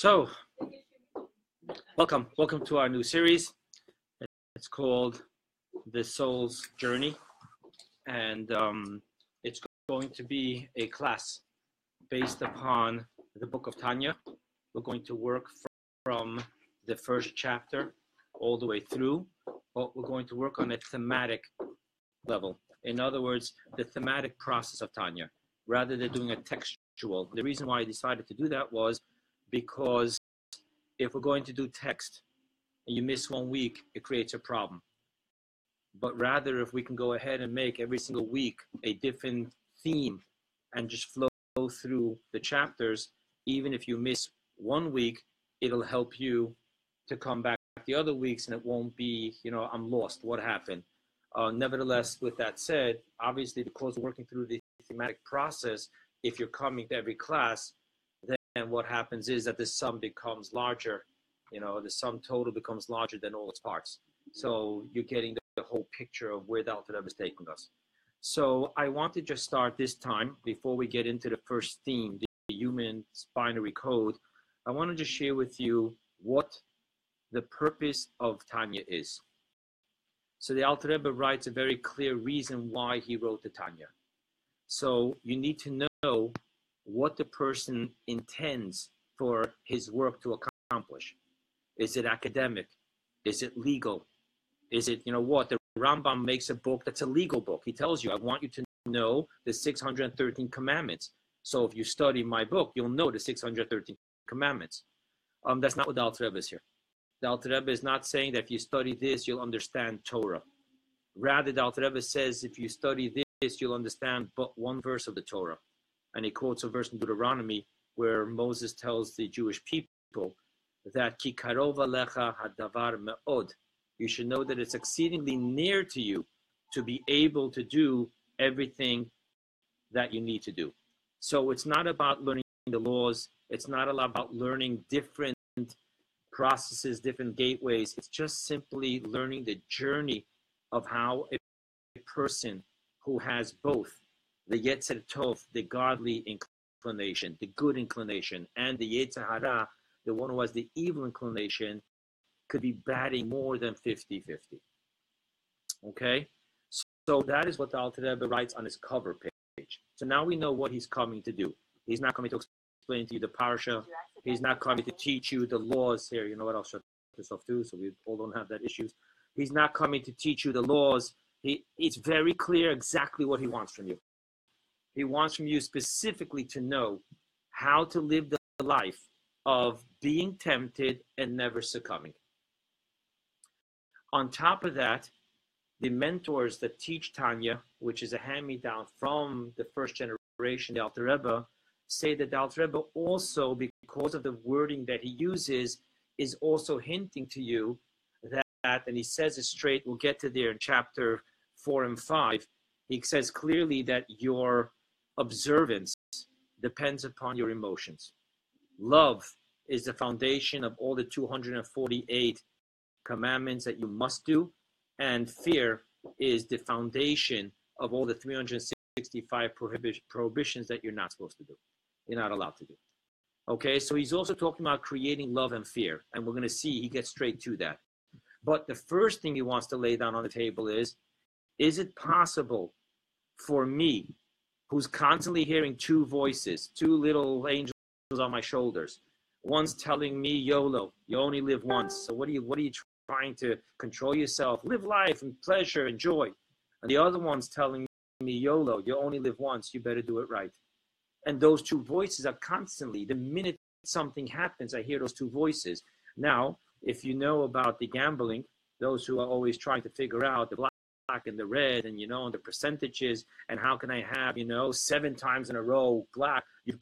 So, welcome, welcome to our new series. It's called The Soul's Journey, and um, it's going to be a class based upon the book of Tanya. We're going to work from the first chapter all the way through, but we're going to work on a thematic level. In other words, the thematic process of Tanya, rather than doing a textual. The reason why I decided to do that was because if we're going to do text and you miss one week, it creates a problem. But rather, if we can go ahead and make every single week a different theme and just flow through the chapters, even if you miss one week, it'll help you to come back the other weeks and it won't be, you know, I'm lost. What happened? Uh, nevertheless, with that said, obviously, because working through the thematic process, if you're coming to every class, and what happens is that the sum becomes larger you know the sum total becomes larger than all its parts. So you're getting the, the whole picture of where the Rebbe is taking us. So i want to just start this time before we get into the first theme the human binary code. I want to just share with you what the purpose of tanya is. So the Alter Rebbe writes a very clear reason why he wrote the tanya. So you need to know what the person intends for his work to accomplish. Is it academic? Is it legal? Is it, you know what? The Rambam makes a book that's a legal book. He tells you, I want you to know the 613 commandments. So if you study my book, you'll know the 613 commandments. Um, that's not what the Alter Rebbe is here. The Alter Rebbe is not saying that if you study this, you'll understand Torah. Rather, the Alter Rebbe says if you study this, you'll understand but one verse of the Torah and he quotes a verse in Deuteronomy where Moses tells the Jewish people that kikarova lecha hadavar me'od. You should know that it's exceedingly near to you to be able to do everything that you need to do. So it's not about learning the laws. It's not about learning different processes, different gateways. It's just simply learning the journey of how a person who has both the Yetzer Tov, the godly inclination, the good inclination, and the Yetzer Hara, the one who has the evil inclination, could be batting more than 50 50. Okay? So that is what the Alter Rebbe writes on his cover page. So now we know what he's coming to do. He's not coming to explain to you the parsha. He's not coming to teach you the laws here. You know what? I'll shut this off too, so we all don't have that issues. He's not coming to teach you the laws. He, it's very clear exactly what he wants from you. He wants from you specifically to know how to live the life of being tempted and never succumbing. On top of that, the mentors that teach Tanya, which is a hand-me-down from the first generation, the Alter Rebbe, say that the Alter Rebbe also, because of the wording that he uses, is also hinting to you that, and he says it straight, we'll get to there in chapter four and five, he says clearly that your observance depends upon your emotions. Love is the foundation of all the 248 commandments that you must do, and fear is the foundation of all the 365 prohibi- prohibitions that you're not supposed to do. You're not allowed to do. Okay, so he's also talking about creating love and fear, and we're going to see he gets straight to that. But the first thing he wants to lay down on the table is is it possible for me who's constantly hearing two voices, two little angels on my shoulders. One's telling me YOLO, you only live once. So what are you what are you trying to control yourself? Live life and pleasure and joy. And the other one's telling me YOLO, you only live once, you better do it right. And those two voices are constantly, the minute something happens, I hear those two voices. Now, if you know about the gambling, those who are always trying to figure out the and the red and you know and the percentages and how can i have you know seven times in a row black? You've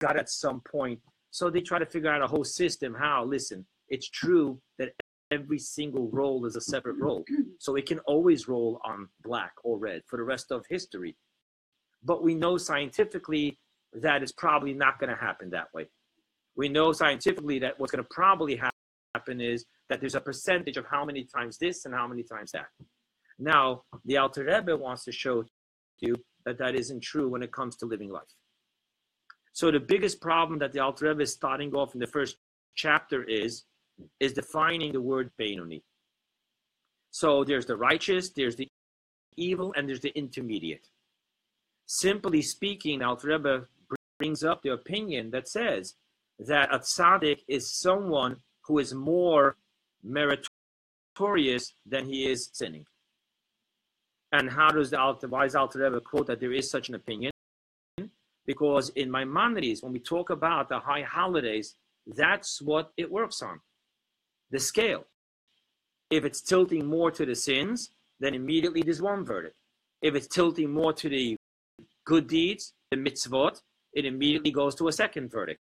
got at some point. So they try to figure out a whole system how listen it's true that every single role is a separate role so it can always roll on black or red for the rest of history. But we know scientifically that it's probably not going to happen that way. We know scientifically that what's going to probably happen is that there's a percentage of how many times this and how many times that now, the Alter Rebbe wants to show you that that isn't true when it comes to living life. So the biggest problem that the Alter Rebbe is starting off in the first chapter is, is defining the word Benoni. So there's the righteous, there's the evil, and there's the intermediate. Simply speaking, Alter Rebbe brings up the opinion that says that a tzaddik is someone who is more meritorious than he is sinning. And how does the Alter, why Alter Rebbe quote that there is such an opinion? Because in Maimonides, when we talk about the high holidays, that's what it works on the scale. If it's tilting more to the sins, then immediately there's one verdict. If it's tilting more to the good deeds, the mitzvot, it immediately goes to a second verdict.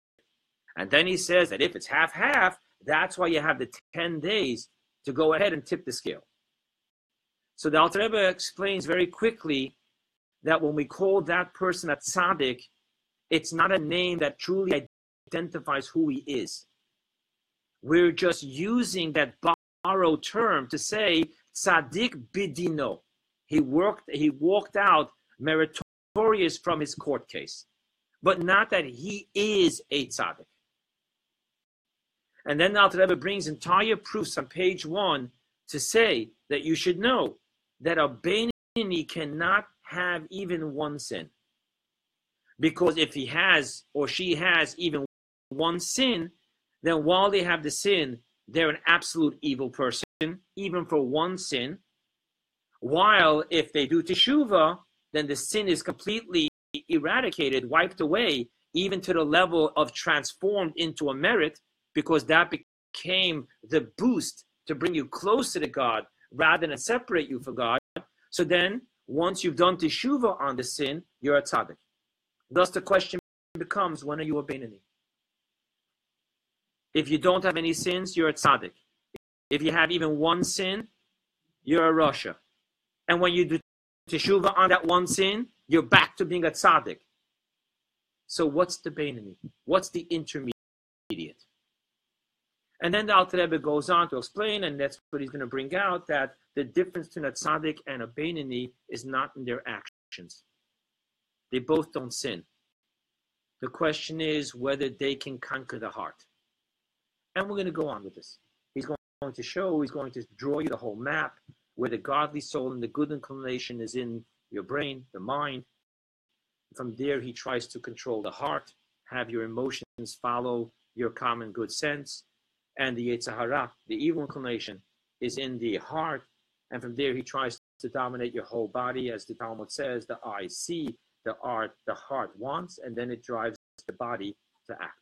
And then he says that if it's half half, that's why you have the 10 days to go ahead and tip the scale. So the Alter Rebbe explains very quickly that when we call that person a tzaddik, it's not a name that truly identifies who he is. We're just using that borrowed term to say tzaddik bidino. He worked, he walked out meritorious from his court case, but not that he is a tzaddik. And then the Alter Rebbe brings entire proofs on page one to say that you should know that a Benini cannot have even one sin. Because if he has or she has even one sin, then while they have the sin, they're an absolute evil person, even for one sin. While if they do teshuva, then the sin is completely eradicated, wiped away, even to the level of transformed into a merit, because that became the boost to bring you closer to God rather than separate you from God. So then, once you've done teshuva on the sin, you're a tzaddik. Thus, the question becomes, when are you a Benini? If you don't have any sins, you're a tzaddik. If you have even one sin, you're a rasha. And when you do teshuva on that one sin, you're back to being a tzaddik. So what's the Benini? What's the intermediate? And then the Alter Rebbe goes on to explain, and that's what he's going to bring out, that the difference between a tzaddik and a Benini is not in their actions. They both don't sin. The question is whether they can conquer the heart. And we're going to go on with this. He's going to show, he's going to draw you the whole map where the godly soul and the good inclination is in your brain, the mind. From there, he tries to control the heart, have your emotions follow your common good sense, and the Yetzer the evil inclination, is in the heart, and from there he tries to dominate your whole body, as the Talmud says, the eye see, the art, the heart wants, and then it drives the body to act.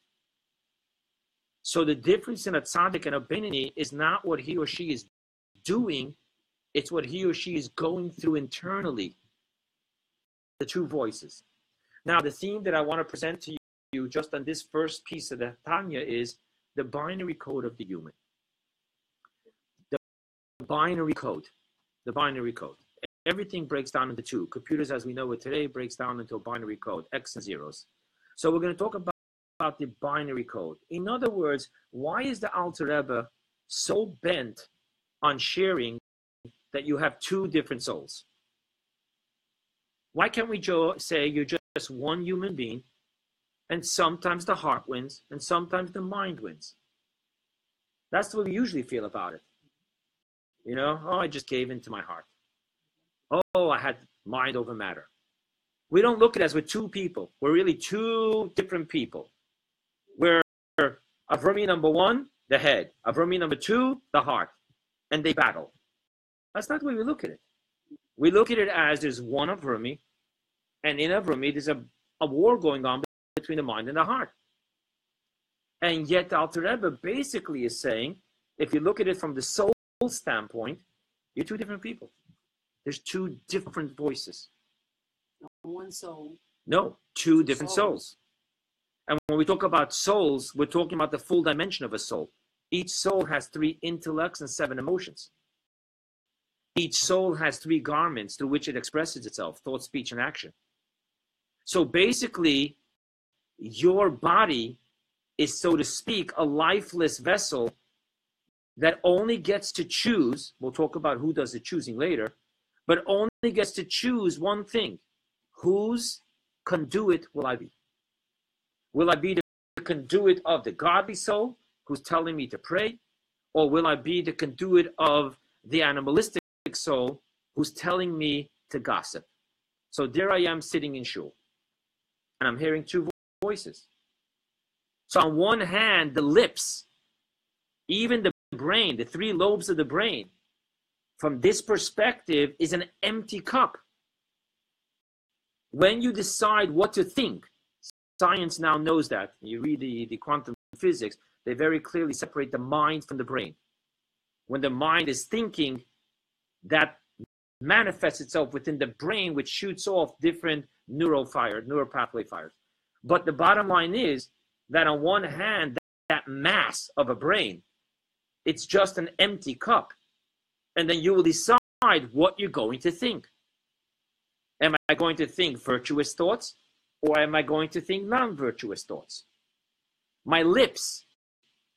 So the difference in a tzaddik and a benini is not what he or she is doing, it's what he or she is going through internally. The two voices. Now, the theme that I want to present to you just on this first piece of the Tanya is the binary code of the human. The binary code. The binary code. Everything breaks down into two. Computers, as we know it today, breaks down into a binary code, X and zeros. So we're going to talk about, about the binary code. In other words, why is the Alter Rebbe so bent on sharing that you have two different souls? Why can't we say you're just one human being and sometimes the heart wins, and sometimes the mind wins. That's way we usually feel about it. You know, oh, I just gave in to my heart. Oh, I had mind over matter. We don't look at it as we're two people. We're really two different people. We're Avrami number one, the head. Avrami number two, the heart. And they battle. That's not the way we look at it. We look at it as there's one Avrami, and in Avrami, there's a, a war going on between the mind and the heart. And yet, Alter Rebbe basically is saying, if you look at it from the soul standpoint, you're two different people. There's two different voices. One soul. No, two different souls. souls. And when we talk about souls, we're talking about the full dimension of a soul. Each soul has three intellects and seven emotions. Each soul has three garments through which it expresses itself thought, speech, and action. So basically, your body is, so to speak, a lifeless vessel that only gets to choose. We'll talk about who does the choosing later, but only gets to choose one thing whose conduit will I be? Will I be the conduit of the godly soul, who's telling me to pray? Or will I be the conduit of the animalistic soul who's telling me to gossip? So there I am sitting in shul, and I'm hearing two So on one hand, the lips, even the brain, the three lobes of the brain, from this perspective, is an empty cup. When you decide what to think, science now knows that. You read the, the quantum physics, they very clearly separate the mind from the brain. When the mind is thinking, that manifests itself within the brain, which shoots off different neural fires, neural pathway fires. But the bottom line is that on one hand, that mass of a brain, it's just an empty cup. And then you will decide what you're going to think. Am I going to think virtuous thoughts or am I going to think non virtuous thoughts? My lips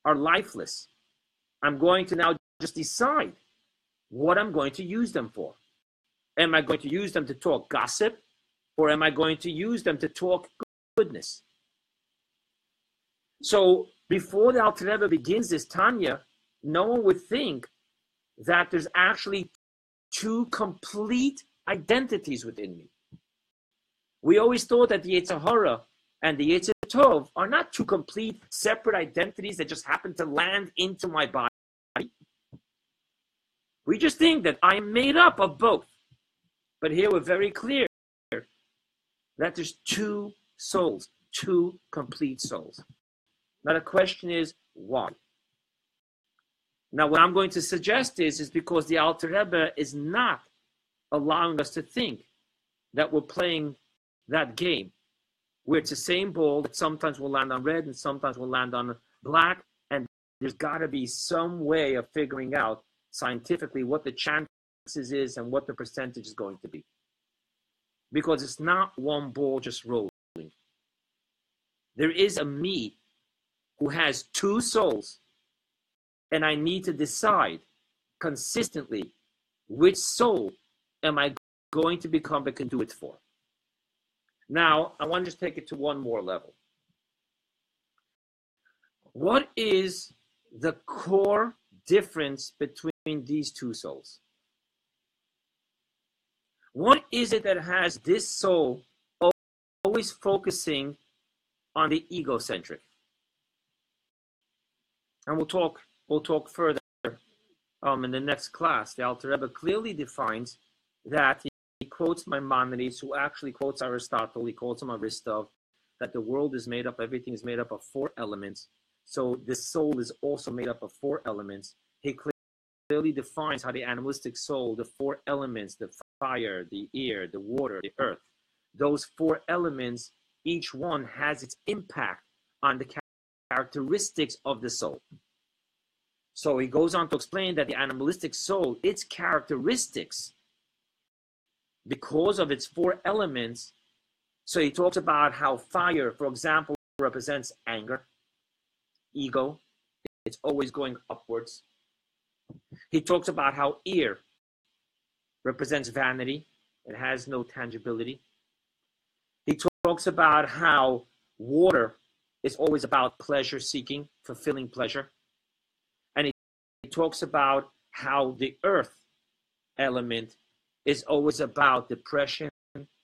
are lifeless. I'm going to now just decide what I'm going to use them for. Am I going to use them to talk gossip or am I going to use them to talk goodness? So before the Alter begins this Tanya, no one would think that there's actually two complete identities within me. We always thought that the Yetzer Hara and the Yetzer Tov are not two complete separate identities that just happen to land into my body. We just think that I'm made up of both. But here we're very clear that there's two souls, two complete souls. Now the question is why? Now what I'm going to suggest is is because the Alter Rebbe is not allowing us to think that we're playing that game where it's the same ball that sometimes will land on red and sometimes will land on black and there's got to be some way of figuring out scientifically what the chances is and what the percentage is going to be because it's not one ball just rolling there is a me who has two souls, and I need to decide consistently which soul am I going to become a conduit for. Now, I want to just take it to one more level. What is the core difference between these two souls? What is it that has this soul always focusing on the egocentric? and we'll talk we'll talk further um, in the next class. The Alter Rebbe clearly defines that he, quotes Maimonides, who actually quotes Aristotle. He quotes him Aristov, that the world is made up, everything is made up of four elements. So the soul is also made up of four elements. He clearly defines how the animalistic soul, the four elements, the fire, the air, the water, the earth, those four elements, each one has its impact on the characteristics of the soul. So he goes on to explain that the animalistic soul, its characteristics, because of its four elements, so he talks about how fire, for example, represents anger, ego, it's always going upwards. He talks about how ear represents vanity, it has no tangibility. Talks about how water is always about pleasure seeking, fulfilling pleasure. And it, he talks about how the earth element is always about depression,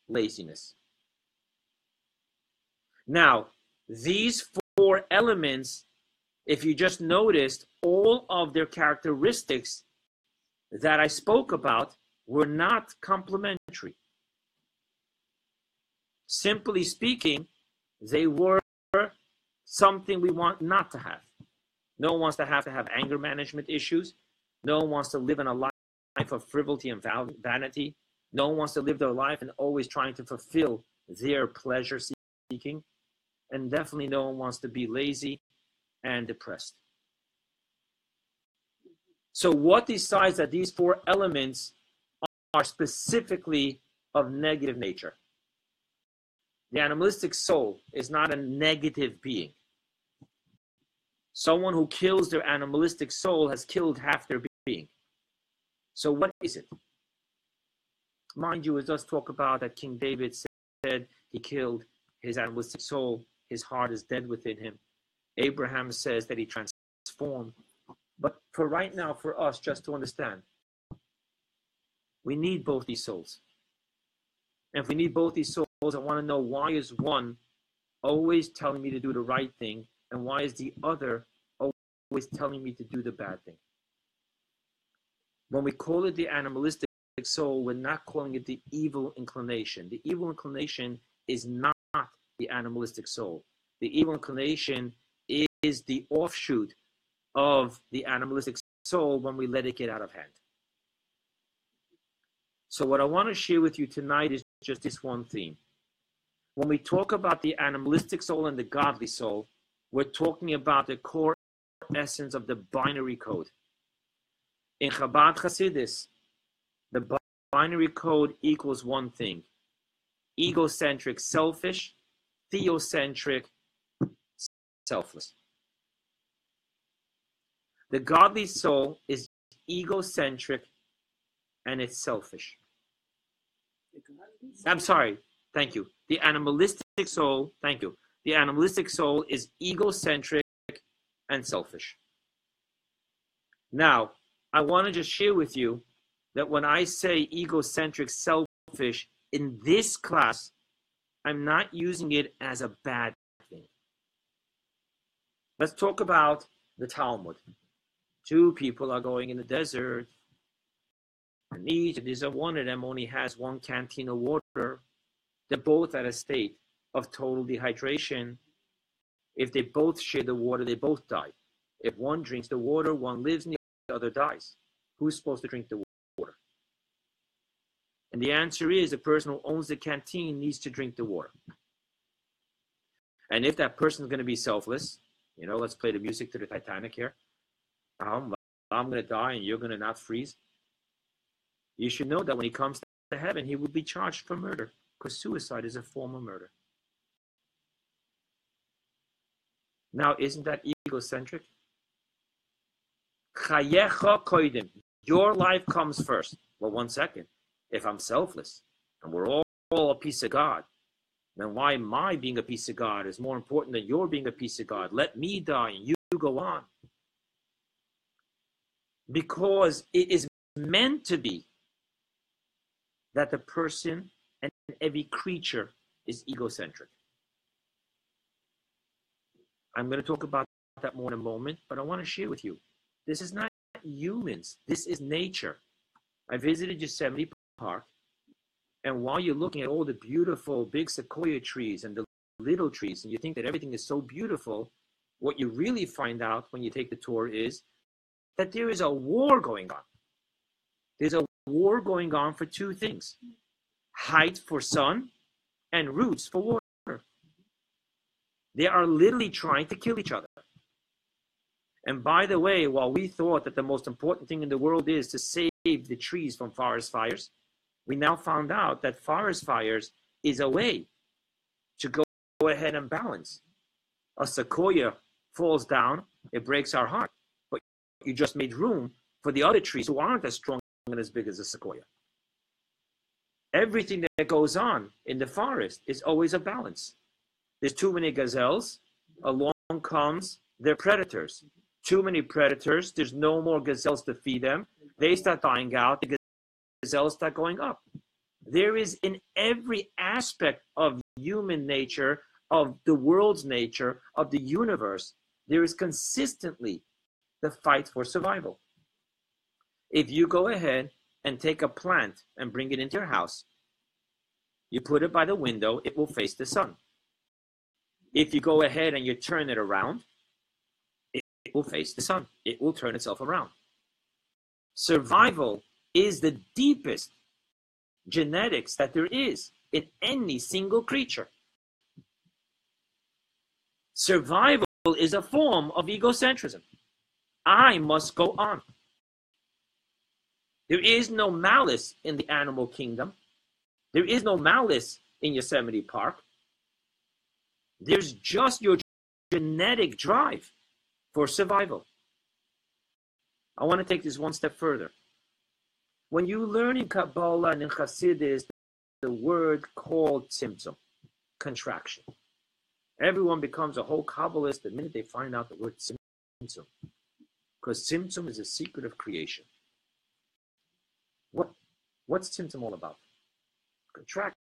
laziness. Now, these four elements, if you just noticed, all of their characteristics that I spoke about were not complementary. Simply speaking, they were something we want not to have. No one wants to have to have anger management issues. No one wants to live in a life of frivolity and vanity. No one wants to live their life and always trying to fulfill their pleasure seeking. And definitely no one wants to be lazy and depressed. So, what decides that these four elements are specifically of negative nature? The animalistic soul is not a negative being. Someone who kills their animalistic soul has killed half their being. So, what is it? Mind you, it does talk about that King David said he killed his animalistic soul, his heart is dead within him. Abraham says that he form. But for right now, for us, just to understand, we need both these souls. And if we need both these souls, I want to know why is one always telling me to do the right thing, and why is the other always telling me to do the bad thing? When we call it the animalistic soul, we're not calling it the evil inclination. The evil inclination is not the animalistic soul. The evil inclination is the offshoot of the animalistic soul when we let it get out of hand. So, what I want to share with you tonight is just this one theme. When we talk about the animalistic soul and the godly soul, we're talking about the core essence of the binary code. In Chabad Hasidus, the binary code equals one thing egocentric, selfish, theocentric, selfless. The godly soul is egocentric and it's selfish. I'm sorry, thank you. The animalistic soul, thank you. The animalistic soul is egocentric and selfish. Now, I want to just share with you that when I say egocentric, selfish in this class, I'm not using it as a bad thing. Let's talk about the Talmud. Two people are going in the desert, and each one of them only has one canteen of water. They're both at a state of total dehydration. If they both share the water, they both die. If one drinks the water, one lives and the other dies. Who's supposed to drink the water? And the answer is the person who owns the canteen needs to drink the water. And if that person is going to be selfless, you know, let's play the music to the Titanic here. Um, I'm, I'm going to die and you're going to not freeze. You should know that when he comes to heaven, he will be charged for murder because suicide is a form of murder. Now, isn't that egocentric? Your life comes first. Well, one second. If I'm selfless and we're all, all a piece of God, then why my being a piece of God is more important than your being a piece of God? Let me die and you go on. Because it is meant to be that the person every creature is egocentric. I'm going to talk about that more in a moment, but I want to share with you. This is not humans. This is nature. I visited Yosemite Park, and while you're looking at all the beautiful big sequoia trees and the little trees, and you think that everything is so beautiful, what you really find out when you take the tour is that there is a war going on. There's a war going on for two things height for sun and roots for water. They are literally trying to kill each other. And by the way, while we thought that the most important thing in the world is to save the trees from forest fires, we now found out that forest fires is a way to go ahead and balance. A sequoia falls down, it breaks our heart, but you just made room for the other trees who aren't as strong and as big as a sequoia. Everything that goes on in the forest is always a balance. There's too many gazelles, along comes their predators. Too many predators, there's no more gazelles to feed them. They start dying out, the gazelles start going up. There is in every aspect of human nature, of the world's nature, of the universe, there is consistently the fight for survival. If you go ahead and take a plant and bring it into your house, you put it by the window, it will face the sun. If you go ahead and you turn it around, it will face the sun. It will turn itself around. Survival is the deepest genetics that there is in any single creature. Survival is a form of egocentrism. I must go on. There is no malice in the animal kingdom. There is no malice in Yosemite Park. There's just your genetic drive for survival. I want to take this one step further. When you learn in Kabbalah and in Hasidus the word called tzimtzum, contraction, everyone becomes a whole Kabbalist the minute they find out the word tzimtzum. Because Tzimtzum is a secret of creation. What, what's Tzimtzum all about? Contraction,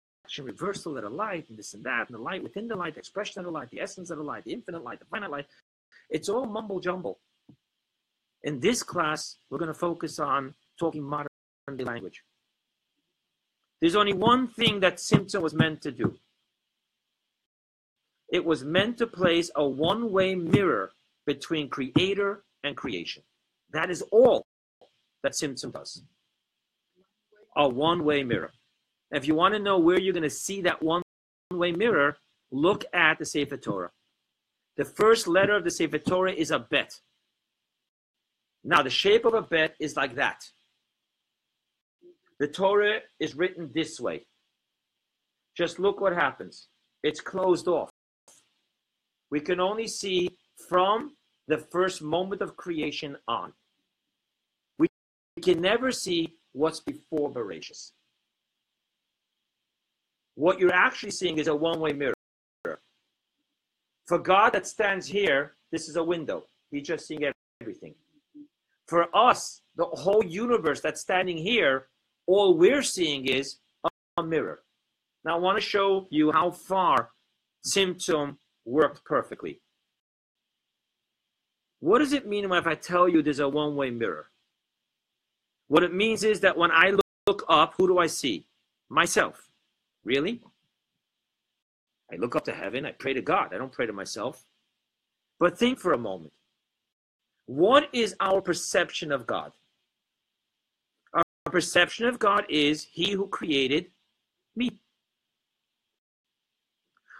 reversal of the light, and this and that, and the light within the light, the expression of the light, the essence of the light, the infinite light, the finite light. It's all mumble jumble. In this class, we're going to focus on talking modern day language. There's only one thing that Tzimtzum was meant to do. It was meant to place a one-way mirror between creator and creation. That is all that Tzimtzum does. A one-way mirror. If you want to know where you're going to see that one-way mirror, look at the Sefer Torah. The first letter of the Sefer Torah is a bet. Now, the shape of a bet is like that. The Torah is written this way. Just look what happens. It's closed off. We can only see from the first moment of creation on. We can never see what's before Bereshit. What you're actually seeing is a one way mirror. For God that stands here, this is a window. He's just seeing everything. For us, the whole universe that's standing here, all we're seeing is a mirror. Now, I want to show you how far Tzimtzum worked perfectly. What does it mean if I tell you there's a one way mirror? What it means is that when I look up, who do I see? Myself. Really? I look up to heaven, I pray to God, I don't pray to myself. But think for a moment. What is our perception of God? Our perception of God is He who created me.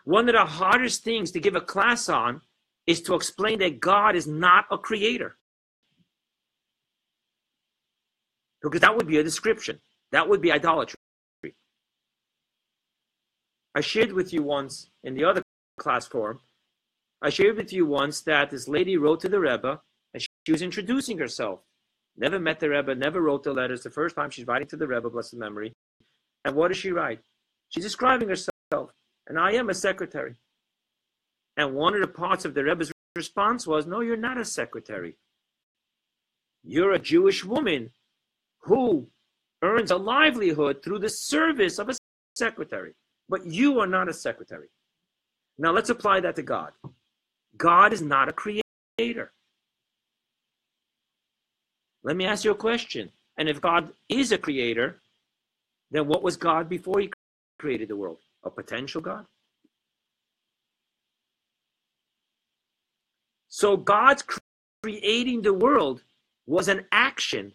One of the hardest things to give a class on is to explain that God is not a creator. Because that would be a description, that would be idolatry. I shared with you once in the other class forum, I shared with you once that this lady wrote to the Rebbe and she was introducing herself. Never met the Rebbe, never wrote the letters. The first time she's writing to the Rebbe, blessed memory. And what does she write? She's describing herself. And I am a secretary. And one of the parts of the Rebbe's response was, No, you're not a secretary. You're a Jewish woman who earns a livelihood through the service of a secretary. But you are not a secretary. Now let's apply that to God. God is not a creator. Let me ask you a question. And if God is a creator, then what was God before he created the world? A potential God? So God's creating the world was an action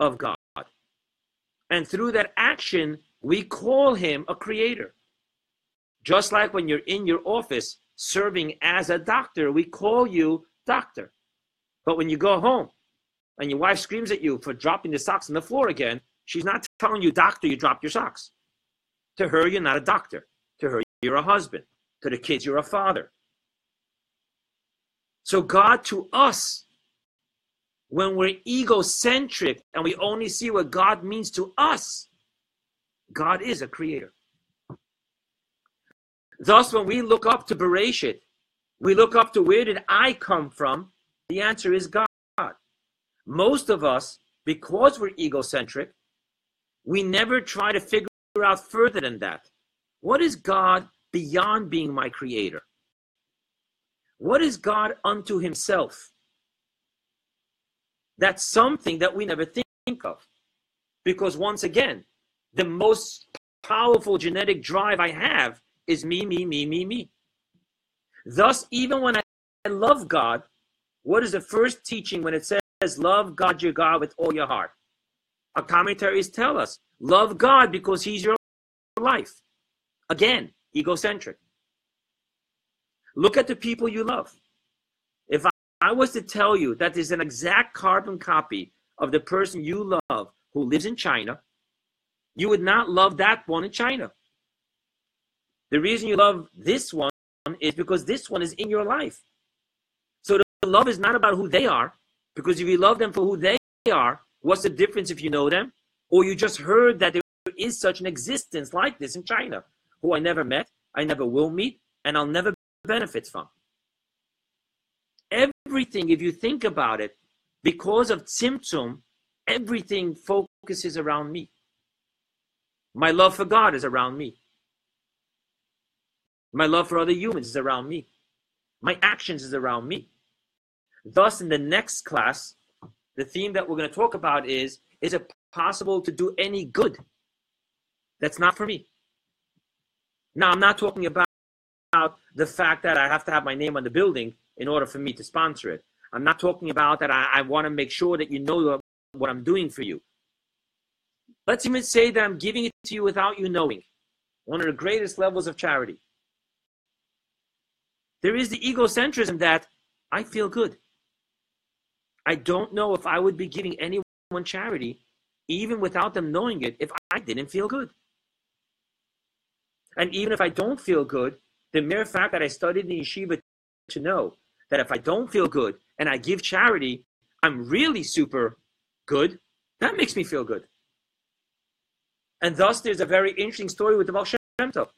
of God. And through that action, we call him a creator. Just like when you're in your office serving as a doctor, we call you doctor. But when you go home and your wife screams at you for dropping the socks on the floor again, she's not telling you, doctor, you dropped your socks. To her, you're not a doctor. To her, you're a husband. To the kids, you're a father. So God to us, when we're egocentric and we only see what God means to us, God is a creator. Thus, when we look up to Bereshit, we look up to where did I come from? The answer is God. Most of us, because we're egocentric, we never try to figure out further than that. What is God beyond being my creator? What is God unto himself? That's something that we never think of. Because once again, the most powerful genetic drive I have is me, me, me, me, me. Thus, even when I love God, what is the first teaching when it says, Love God your God with all your heart? Our commentaries tell us, Love God because He's your life. Again, egocentric. Look at the people you love. I was to tell you that there's an exact carbon copy of the person you love who lives in China, you would not love that one in China. The reason you love this one is because this one is in your life. So the love is not about who they are, because if you love them for who they are, what's the difference if you know them? Or you just heard that there is such an existence like this in China, who I never met, I never will meet, and I'll never benefit from. Everything, if you think about it, because of Tzimtzum, everything focuses around me. My love for God is around me. My love for other humans is around me. My actions is around me. Thus, in the next class, the theme that we're going to talk about is is it possible to do any good that's not for me? Now, I'm not talking about the fact that I have to have my name on the building in order for me to sponsor it. I'm not talking about that I, I want to make sure that you know what I'm doing for you. Let's even say that I'm giving it to you without you knowing. One of the greatest levels of charity. There is the egocentrism that I feel good. I don't know if I would be giving anyone charity, even without them knowing it, if I didn't feel good. And even if I don't feel good, the mere fact that I studied in yeshiva to know that if I don't feel good and I give charity, I'm really super good, that makes me feel good. And thus, there's a very interesting story with the Baal Shem Tov.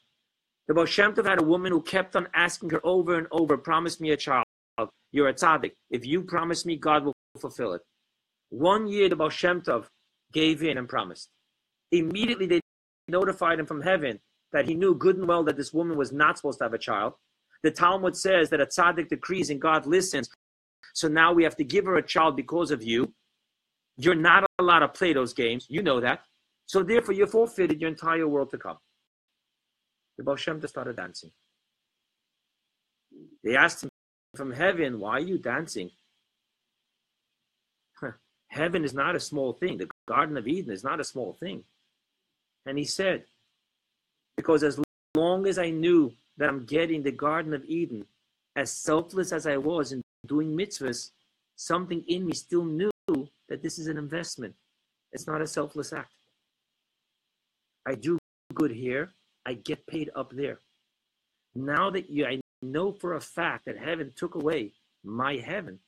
The Baal Shem Tov had a woman who kept on asking her over and over, promise me a child. You're a tzaddik. If you promise me, God will fulfill it. One year, the Baal Shem Tov gave in and promised. Immediately, they notified him from heaven that he knew good and well that this woman was not supposed to have a child. The Talmud says that a tzaddik decrees and God listens. So now we have to give her a child because of you. You're not allowed to play those games. You know that. So therefore, you forfeited your entire world to come. The Baal Shem just started dancing. They asked him from heaven, Why are you dancing? Heaven is not a small thing. The Garden of Eden is not a small thing. And he said, Because as long as I knew that I'm getting the Garden of Eden, as selfless as I was in doing mitzvahs, something in me still knew that this is an investment. It's not a selfless act. I do good here, I get paid up there. Now that you, I know for a fact that heaven took away my heaven,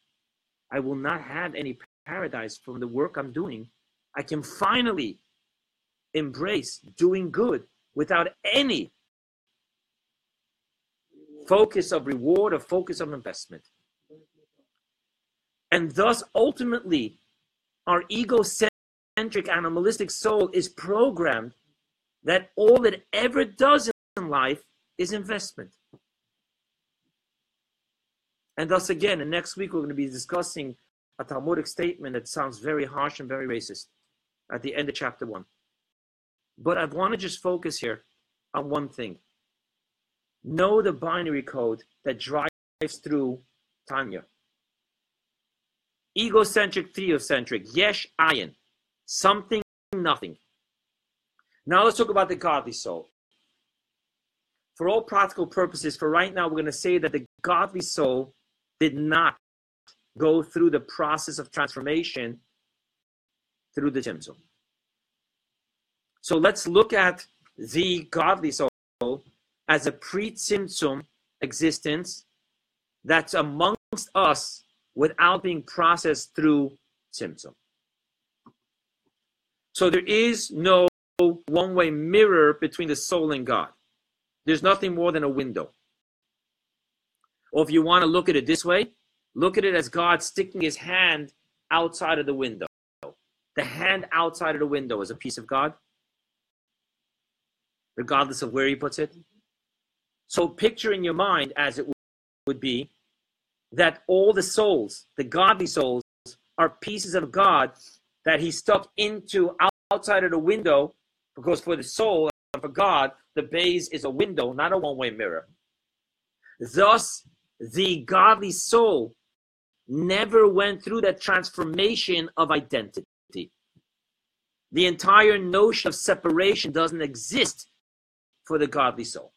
I will not have any paradise from the work I'm doing. I can finally embrace doing good without any focus of reward or focus of investment. And thus, ultimately, our egocentric animalistic soul is programmed that all it ever does in life is investment. And thus, again, and next week we're going to be discussing a Talmudic statement that sounds very harsh and very racist at the end of chapter one. But I want to just focus here on one thing. Know the binary code that drives through Tanya. Egocentric, theocentric, yesh, ayin. Something, nothing. Now let's talk about the godly soul. For all practical purposes, for right now, we're going to say that the godly soul did not go through the process of transformation through the Tzimtzum. So let's look at the godly soul as a pre-Tzimtzum existence that's amongst us without being processed through Tzimtzum. So there is no one way mirror between the soul and God. There's nothing more than a window. Or if you want to look at it this way, look at it as God sticking his hand outside of the window. The hand outside of the window is a piece of God, regardless of where he puts it. So picture in your mind as it would be that all the souls, the godly souls, are pieces of God that he stuck into outside of the window because for the soul and for God, the base is a window, not a one way mirror. Thus, the godly soul never went through that transformation of identity. The entire notion of separation doesn't exist for the godly soul.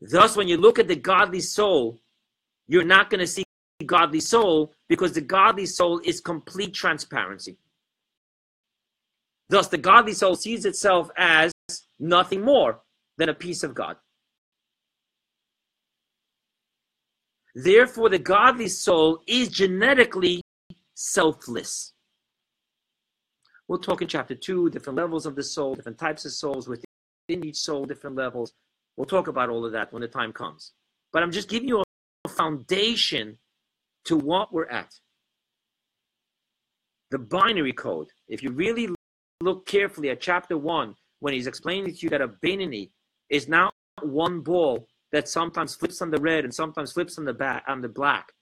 Thus, when you look at the godly soul, you're not going to see godly soul because the godly soul is complete transparency. Thus, the godly soul sees itself as nothing more than a piece of God. Therefore, the godly soul is genetically selfless. We'll talk in chapter two, different levels of the soul, different types of souls within each soul, different levels. We'll talk about all of that when the time comes. But I'm just giving you a foundation to what we're at. The binary code, if you really look carefully at chapter one, when he's explaining to you that a Benini is not one ball that sometimes flips on the red and sometimes flips on the back on the black,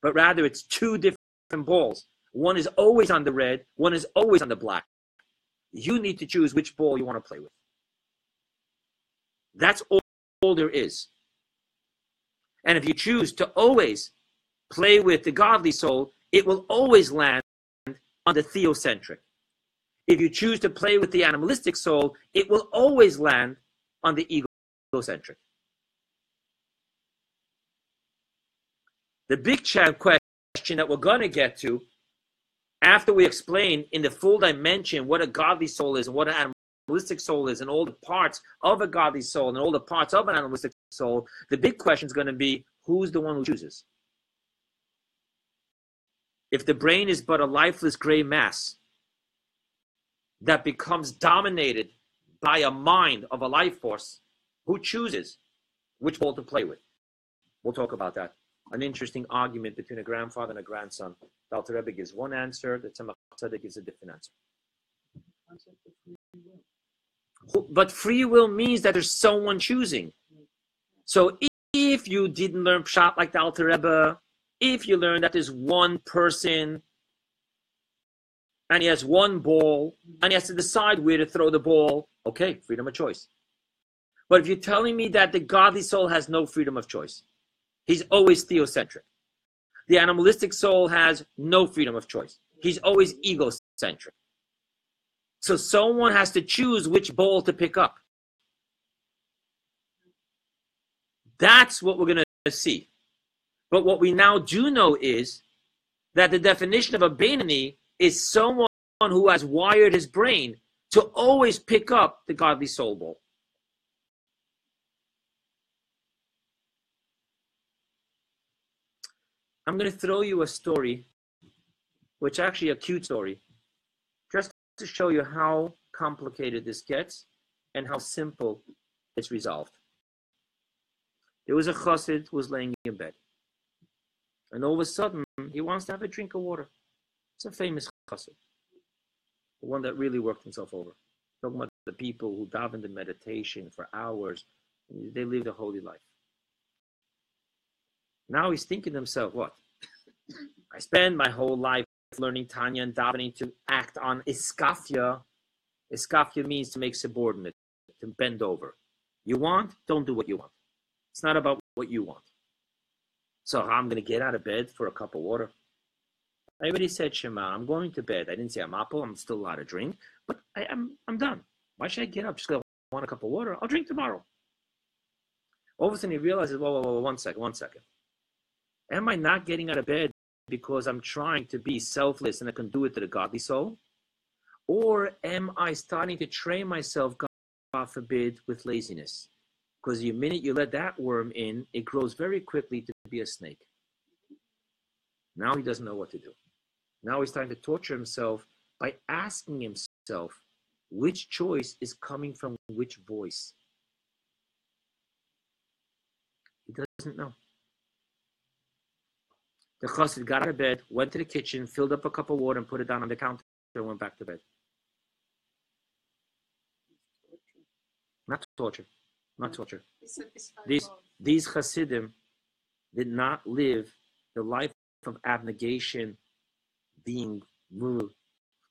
but rather it's two different balls. One is always on the red, one is always on the black. You need to choose which ball you want to play with. That's all, all there is. And if you choose to always play with the godly soul, it will always land on the theocentric. If you choose to play with the animalistic soul, it will always land on the egocentric. The big challenge question that we're going to get to after we explain in the full dimension what a godly soul is and what an animalistic soul is and all the parts of a godly soul and all the parts of an animalistic soul, the big question is going to be who's the one who chooses? If the brain is but a lifeless gray mass that becomes dominated by a mind of a life force, who chooses which ball to play with? We'll talk about that. An interesting argument between a grandfather and a grandson. The Alter Rebbe gives one answer, the Tzemach Tzedek gives a different answer. But free will means that there's someone choosing. So if you didn't learn Pshat like the Alter Rebbe, if you learn that there's one person and he has one ball and he has to decide where to throw the ball, okay, freedom of choice. But if you're telling me that the godly soul has no freedom of choice, he's always theocentric. The animalistic soul has no freedom of choice. He's always egocentric. So someone has to choose which ball to pick up. That's what we're going to see. But what we now do know is that the definition of a Beinoni is someone who has wired his brain to always pick up the godly soul ball. I'm going to throw you a story, which actually a cute story, to show you how complicated this gets and how simple it's resolved. There was a chassid who was laying in bed. And all of a sudden, he wants to have a drink of water. It's a famous chassid, one that really worked himself over. Talking about the people who davened in meditation for hours, they lived a holy life. Now he's thinking to himself, what? I spend my whole life learning Tanya and davening to act on iskafia. Iskafia means to make subordinate, to bend over. You want? Don't do what you want. It's not about what you want. So I'm going to get out of bed for a cup of water. I already said Shema. I'm going to bed. I didn't say Hamapil. I'm still allowed to drink, but I, am I'm, I'm done. Why should I get up? Just go want a cup of water. I'll drink tomorrow. All of a sudden he realizes, whoa, whoa, whoa, one second, one second. Am I not getting out of bed because I'm trying to be selfless and I can do it to the godly soul? Or am I starting to train myself, God forbid, with laziness? Because the minute you let that worm in, it grows very quickly to be a snake. Now he doesn't know what to do. Now he's trying to torture himself by asking himself which choice is coming from which voice. He doesn't know. The chassid got out of bed, went to the kitchen, filled up a cup of water, and put it down on the counter, and went back to bed. Not torture. Not torture. These, these chassidim did not live the life of abnegation, being moved.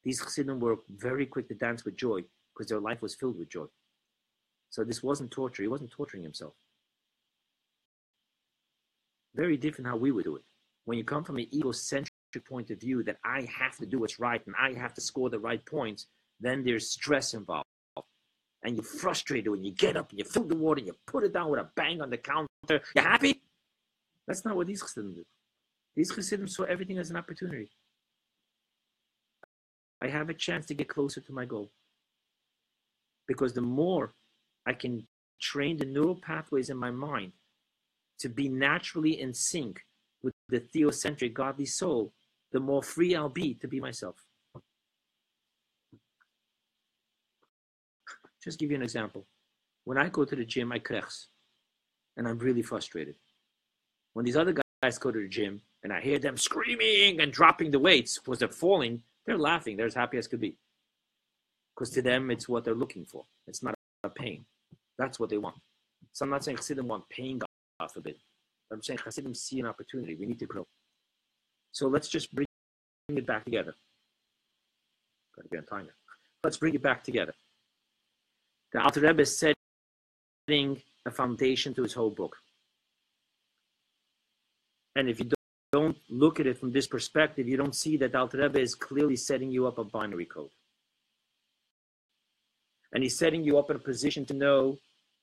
These chassidim were very quick to dance with joy because their life was filled with joy. So this wasn't torture. He wasn't torturing himself. Very different how we would do it when you come from an egocentric point of view that I have to do what's right and I have to score the right points, then there's stress involved. And you're frustrated when you get up and you fill the water and you put it down with a bang on the counter. You happy? That's not what these Chassidim do. These Chassidim saw everything as an opportunity. I have a chance to get closer to my goal. Because the more I can train the neural pathways in my mind to be naturally in sync the theocentric godly soul, the more free I'll be to be myself. Just give you an example. When I go to the gym, I crechs, and I'm really frustrated. When these other guys go to the gym and I hear them screaming and dropping the weights because they're falling, they're laughing. They're as happy as could be. Because to them, it's what they're looking for. It's not a pain. That's what they want. So I'm not saying Chassidim want pain, God forbid. I'm saying Chassidim see an opportunity. We need to grow. So let's just bring it back together. Got to be on time Let's bring it back together. The Alter Rebbe is setting a foundation to his whole book. And if you don't look at it from this perspective, you don't see that Alter Rebbe is clearly setting you up a binary code. And he's setting you up in a position to know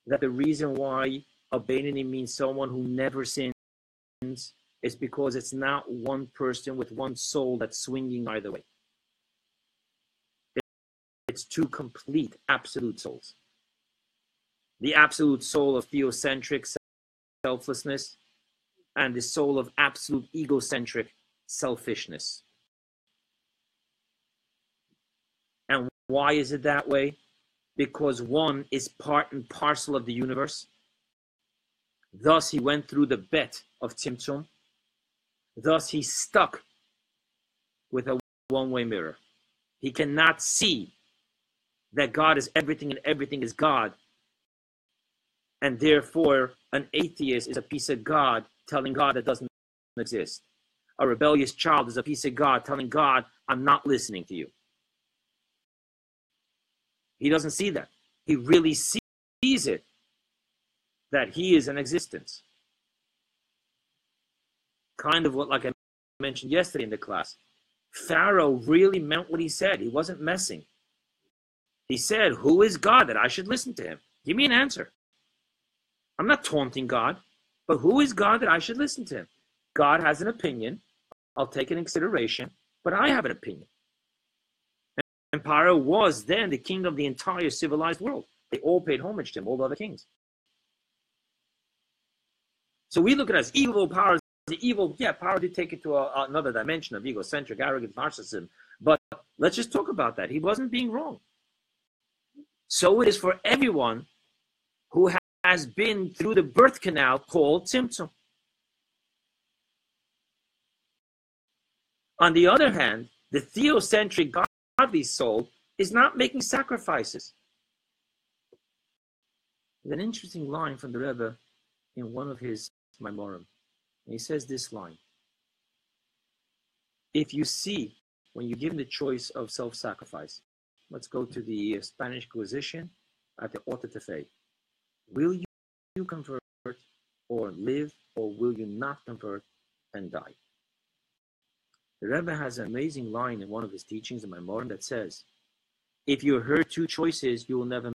that the reason why a means someone who never sins it's because it's not one person with one soul that's swinging either way. It's two complete absolute souls. The absolute soul of theocentric selflessness and the soul of absolute egocentric selfishness. And why is it that way? Because one is part and parcel of the universe. Thus, he went through the bet of Tzimtzum. Thus, he stuck with a one way mirror. He cannot see that God is everything and everything is God. And therefore, an atheist is a piece of God telling God that doesn't exist. A rebellious child is a piece of God telling God, I'm not listening to you. He doesn't see that. He really sees it that he is an existence. Kind of what, like I mentioned yesterday in the class, Pharaoh really meant what he said. He wasn't messing. He said, Who is God that I should listen to him? Give me an answer. I'm not taunting God. But who is God that I should listen to him? God has an opinion. I'll take it in consideration, but I have an opinion. And Pharaoh was then the king of the entire civilized world. They all paid homage to him, all the other kings. So we look at it as evil powers, the evil, yeah, power did take it to a, another dimension of egocentric, arrogant narcissism. But let's just talk about that. He wasn't being wrong. So it is for everyone who has been through the birth canal called Tzimtzum. On the other hand, the theocentric godly soul is not making sacrifices. There's an interesting line from the Rebbe in one of his Maimorim. He says this line If you see, when you give given the choice of self sacrifice, let's go to the Spanish Inquisition at the Auto de Fe. Will you convert or live, or will you not convert and die? The Rebbe has an amazing line in one of his teachings in Maimorim that says, if you heard two choices, you will never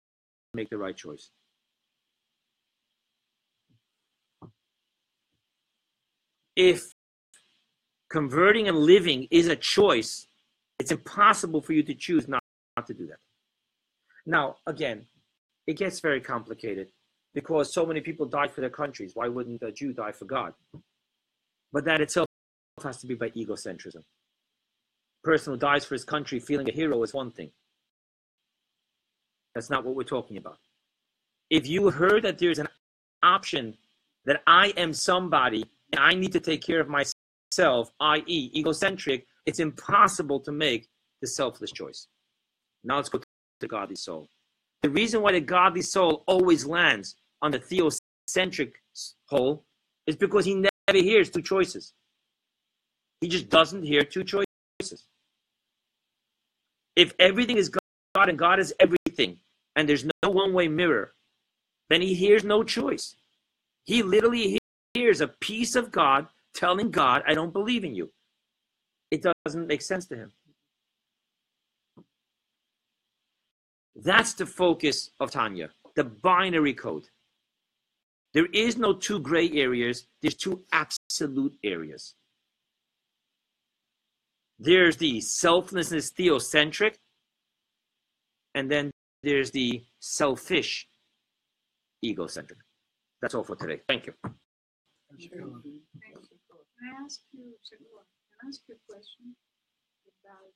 make the right choice. If converting and living is a choice, it's impossible for you to choose not, not to do that. Now, again, it gets very complicated because so many people died for their countries. Why wouldn't a Jew die for God? But that itself has to be by egocentrism. A person who dies for his country feeling a hero is one thing. That's not what we're talking about. If you heard that there's an option that I am somebody I need to take care of myself, i.e., egocentric, it's impossible to make the selfless choice. Now let's go to the godly soul. The reason why the godly soul always lands on the theocentric hole is because he never hears two choices. He just doesn't hear two choices. If everything is God and God is everything, and there's no one way mirror, then he hears no choice. He literally hears a piece of God telling God, I don't believe in you. It doesn't make sense to him. That's the focus of Tanya, the binary code. There is no two gray areas, there's two absolute areas. There's the selflessness theocentric, and then there's the selfish egocentric. That's all for today. Thank you. Thank you. Can I ask you, can I ask you a question about